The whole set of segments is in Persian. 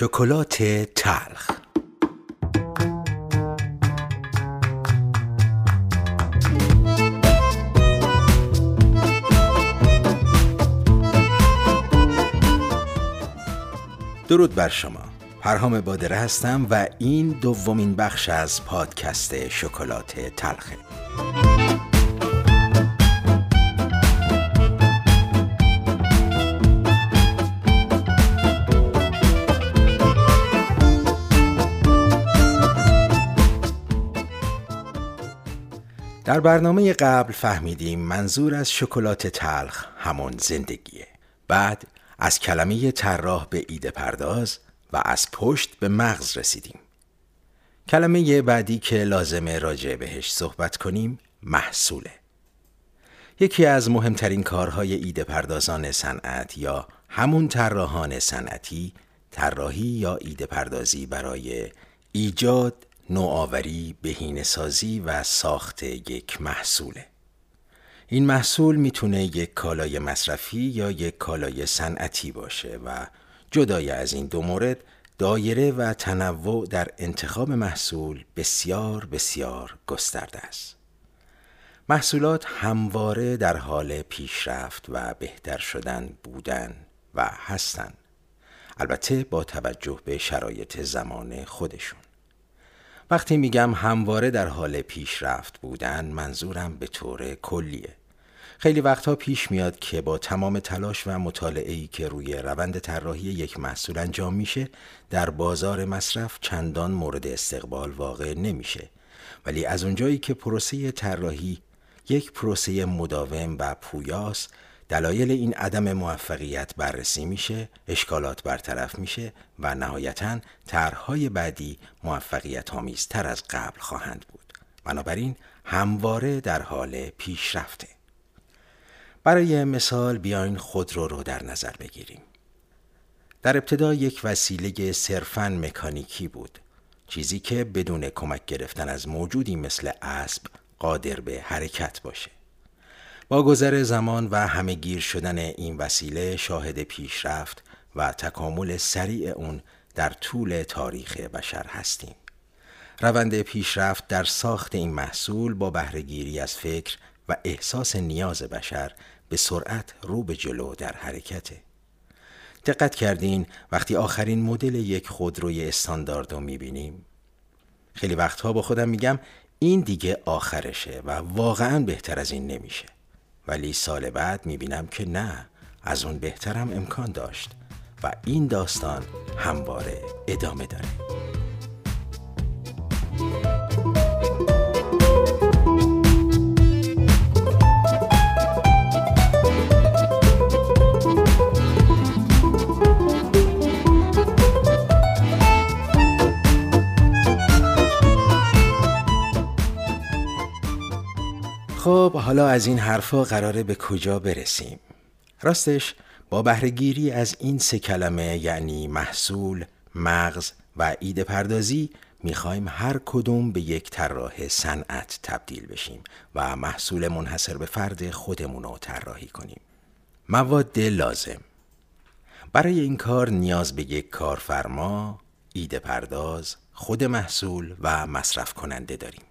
شکلات تلخ. درود بر شما. پرهام بادره هستم و این دومین بخش از پادکست شکلات تلخه. در برنامه قبل فهمیدیم منظور از شکلات تلخ همون زندگیه. بعد از کلمه طراح به ایده پرداز و از پشت به مغز رسیدیم. کلمه بعدی که لازمه راجع بهش صحبت کنیم محصوله. یکی از مهمترین کارهای ایده پردازان صنعت یا همون طراحان صنعتی طراحی یا ایده پردازی برای ایجاد نوآوری، بهینه‌سازی و ساخت یک محصوله. این محصول می‌تونه یک کالای مصرفی یا یک کالای صنعتی باشه و جدای از این دو مورد دایره و تنوع در انتخاب محصول بسیار بسیار گسترده است. محصولات همواره در حال پیشرفت و بهتر شدن بودن و هستند. البته با توجه به شرایط زمان خودشون. وقتی میگم همواره در حال پیشرفت بودن منظورم به طور کلیه. خیلی وقتها پیش میاد که با تمام تلاش و مطالعه که روی روند طراحی یک محصول انجام میشه در بازار مصرف چندان مورد استقبال واقع نمیشه. ولی از اونجایی که پروسه طراحی یک پروسه مداوم و پویاست دلایل این عدم موفقیت بررسی میشه، اشکالات برطرف میشه و نهایتا طرحهای بعدی موفقیت آمیزتر از قبل خواهند بود. بنابراین همواره در حال پیشرفته. برای مثال بیاین خودرو رو در نظر بگیریم. در ابتدا یک وسیله صرفاً مکانیکی بود. چیزی که بدون کمک گرفتن از موجودی مثل اسب قادر به حرکت باشه. با گذر زمان و همهگیر شدن این وسیله شاهد پیشرفت و تکامل سریع اون در طول تاریخ بشر هستیم. روند پیشرفت در ساخت این محصول با بهرهگیری از فکر و احساس نیاز بشر به سرعت رو به جلو در حرکته. دقت کردین وقتی آخرین مدل یک خودروی استاندارد رو می‌بینیم؟ خیلی وقتها با خودم میگم این دیگه آخرشه و واقعا بهتر از این نمیشه. ولی سال بعد می‌بینم که نه از اون بهترم امکان داشت و این داستان همواره ادامه داره. خب حالا از این حرفا قراره به کجا برسیم؟ راستش با بهرهگیری از این سه کلمه یعنی محصول، مغز و ایده پردازی می‌خوایم هر کدوم به یک طراح صنعت تبدیل بشیم و محصول منحصر به فرد خودمون رو طراحی کنیم. مواد لازم. برای این کار نیاز به یک کارفرما، ایده پرداز، خود محصول و مصرف کننده داریم.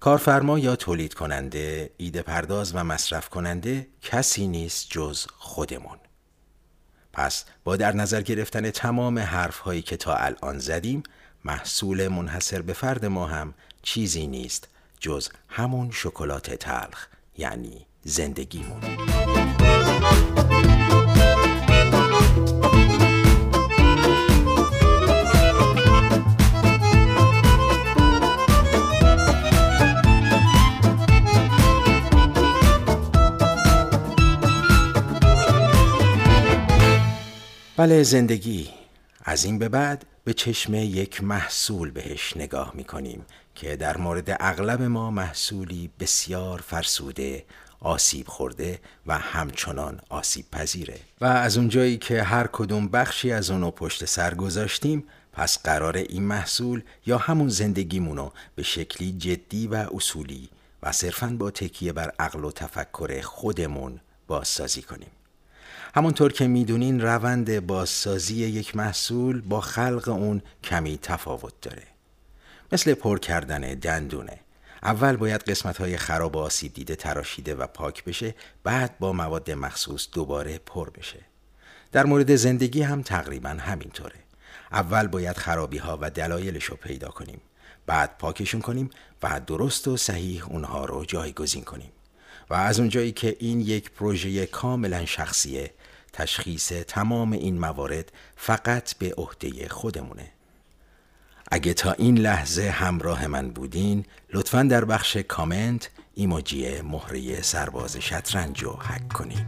کارفرما یا تولید کننده، ایده پرداز و مصرف کننده کسی نیست جز خودمون. پس با در نظر گرفتن تمام حرف هایی که تا الان زدیم محصول منحصر به فرد ما هم چیزی نیست جز همون شکلات تلخ یعنی زندگیمون. بله زندگی. از این به بعد به چشم یک محصول بهش نگاه می کنیم که در مورد اغلب ما محصولی بسیار فرسوده آسیب خورده و همچنان آسیب پذیره. و از اونجایی که هر کدوم بخشی از اونو پشت سر گذاشتیم پس قرار این محصول یا همون زندگیمونو به شکلی جدی و اصولی و صرفا با تکیه بر عقل و تفکر خودمون بازسازی کنیم. همونطور که می‌دونین روند بازسازی یک محصول با خلق اون کمی تفاوت داره. مثل پر کردن دندونه. اول باید قسمت های خراب و آسیب دیده تراشیده و پاک بشه بعد با مواد مخصوص دوباره پر بشه. در مورد زندگی هم تقریبا همینطوره. اول باید خرابی ها و دلایلش رو پیدا کنیم. بعد پاکشون کنیم و درست و صحیح اونها رو جایگزین کنیم. و از اونجایی که این یک پروژه کاملا شخصیه تشخیص تمام این موارد فقط به عهده خودمونه. اگه تا این لحظه همراه من بودین لطفا در بخش کامنت ایموجی مهره سرباز شطرنج رو حک کنین.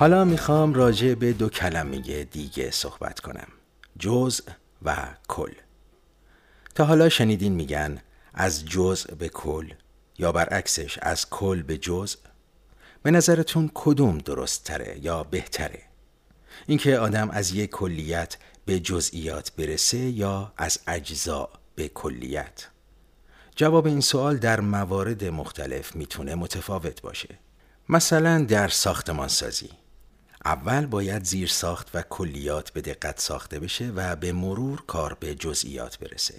حالا می‌خوام راجع به دو کلمه دیگه صحبت کنم. جزء و کل. تا حالا شنیدین میگن از جزء به کل یا برعکسش از کل به جزء. به نظرتون کدوم درست تره یا بهتره؟ اینکه آدم از یک کلیت به جزئیات برسه یا از اجزا به کلیت؟ جواب این سوال در موارد مختلف می‌تونه متفاوت باشه. مثلا در ساختمان سازی. اول باید زیر ساخت و کلیات به دقت ساخته بشه و به مرور کار به جزئیات برسه.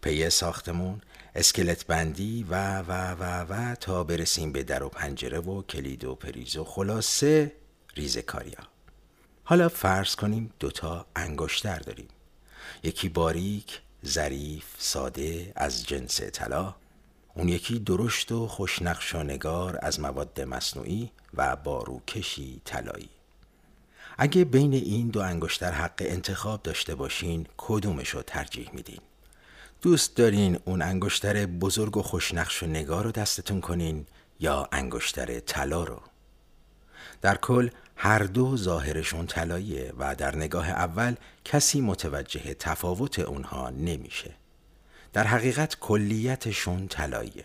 پی ساختمون اسکلت بندی و و و و تا برسیم به در و پنجره و کلید و پریز و خلاصه ریزکاریا حالا فرض کنیم دوتا انگشتر داریم. یکی باریک ظریف ساده از جنس طلا. اون یکی درشت و خوشنقش و نگار از مواد مصنوعی و باروکشی طلایی. اگه بین این دو انگشتر حق انتخاب داشته باشین کدومش رو ترجیح میدین؟ دوست دارین اون انگشتر بزرگ و خوشنقش و نگار رو دستتون کنین یا انگشتر طلا رو؟ در کل هر دو ظاهرشون طلاییه و در نگاه اول کسی متوجه تفاوت اونها نمیشه. در حقیقت کلیتشون طلاییه.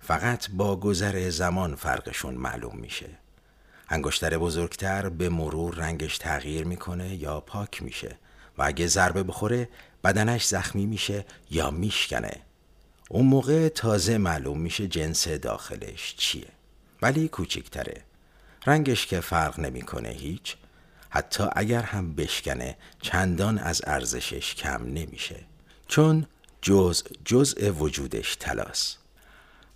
فقط با گذر زمان فرقشون معلوم میشه. انگشتر بزرگتر به مرور رنگش تغییر می‌کنه یا پاک میشه و اگه ضربه بخوره بدنش زخمی میشه یا میشکنه. اون موقع تازه معلوم میشه جنس داخلش چیه. ولی کوچیکتره رنگش که فرق نمی‌کنه هیچ حتی اگر هم بشکنه چندان از ارزشش کم نمیشه. چون جز جزء وجودش تلاس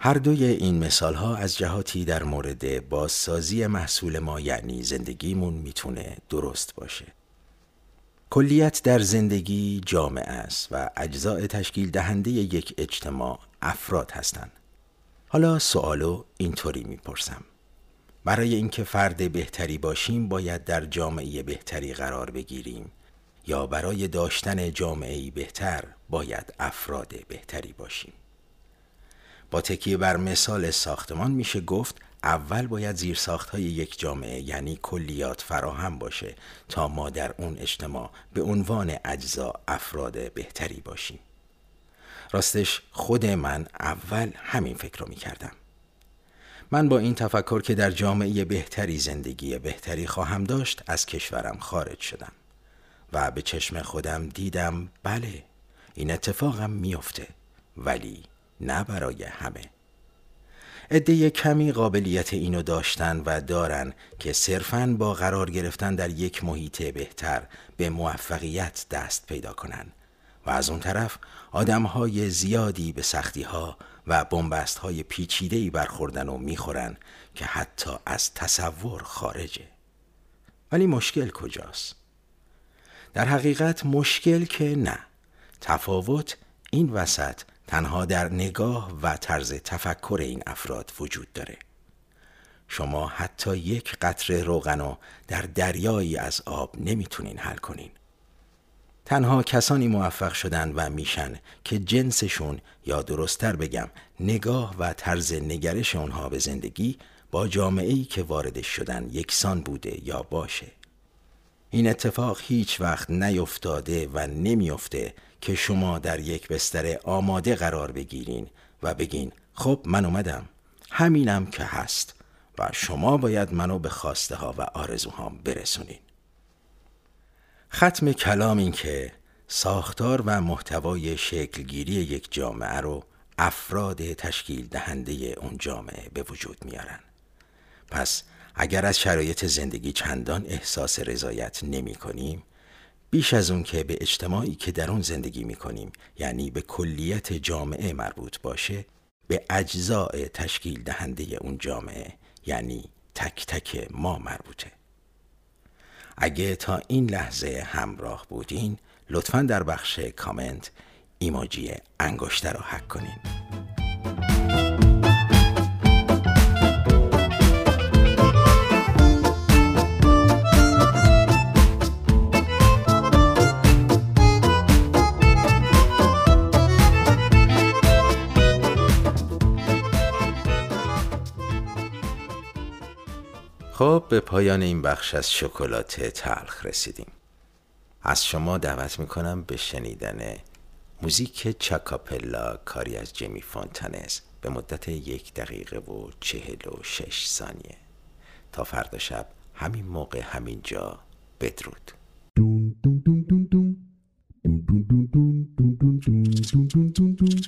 هر دوی این مثال ها از جهاتی در مورد بازسازی محصول ما یعنی زندگیمون می‌تونه درست باشه کلیت در زندگی جامعه است و اجزاء تشکیل دهنده یک اجتماع افراد هستند. حالا سوالو اینطوری می‌پرسم. برای اینکه فرد بهتری باشیم باید در جامعه بهتری قرار بگیریم یا برای داشتن جامعه بهتر باید افراد بهتری باشیم. با تکیه بر مثال ساختمان میشه گفت اول باید زیر های یک جامعه یعنی کلیات فراهم باشه تا ما در اون اجتماع به عنوان اجزا افراد بهتری باشیم. راستش خود من اول همین فکر رو می کردم من با این تفکر که در جامعه بهتری زندگی بهتری خواهم داشت از کشورم خارج شدم و به چشم خودم دیدم بله این اتفاقم میافته ولی نه برای همه. عده کمی قابلیت اینو داشتن و دارن که صرفاً با قرار گرفتن در یک محیط بهتر به موفقیت دست پیدا کنن و از اون طرف های زیادی به سختی ها و بنبست های پیچیده‌ای برخوردن و می‌خورن که حتی از تصور خارجه. ولی مشکل کجاست؟ در حقیقت مشکل که نه. تفاوت این وسط تنها در نگاه و طرز تفکر این افراد وجود داره. شما حتی یک قطره روغنو در دریایی از آب نمی‌تونین حل کنین. تنها کسانی موفق شدن و میشن که جنسشون یا درستتر بگم نگاه و طرز نگرش اونها به زندگی با جامعه که وارد شدن یکسان بوده یا باشه. این اتفاق هیچ وقت نیفتاده و نمیافته که شما در یک بستر آماده قرار بگیرین و بگین خب من اومدم. همینم که هست و شما باید منو به خواسته ها و آرزوهام برسونین. ختم کلام این که ساختار و محتوای شکلگیری یک جامعه رو افراد تشکیل دهنده اون جامعه به وجود میارن. پس اگر از شرایط زندگی چندان احساس رضایت نمی کنیم بیش از اون که به اجتماعی که در اون زندگی می کنیم یعنی به کلیت جامعه مربوط باشه به اجزاء تشکیل دهنده اون جامعه یعنی تک تک ما مربوطه. اگه تا این لحظه همراه بودین لطفا در بخش کامنت ایموجی انگشتر رو حک کنین. به پایان این بخش از شکلات تلخ رسیدیم از شما دعوت می‌کنم به شنیدن موزیک چاکاپلا کاری از جیمی فونتانز به مدت یک دقیقه و چهل و شش ثانیه تا فردا شب همین موقع همین جا بدرود Bum, bum, bum, bum, bum, bum, bum, bum, bum, bum,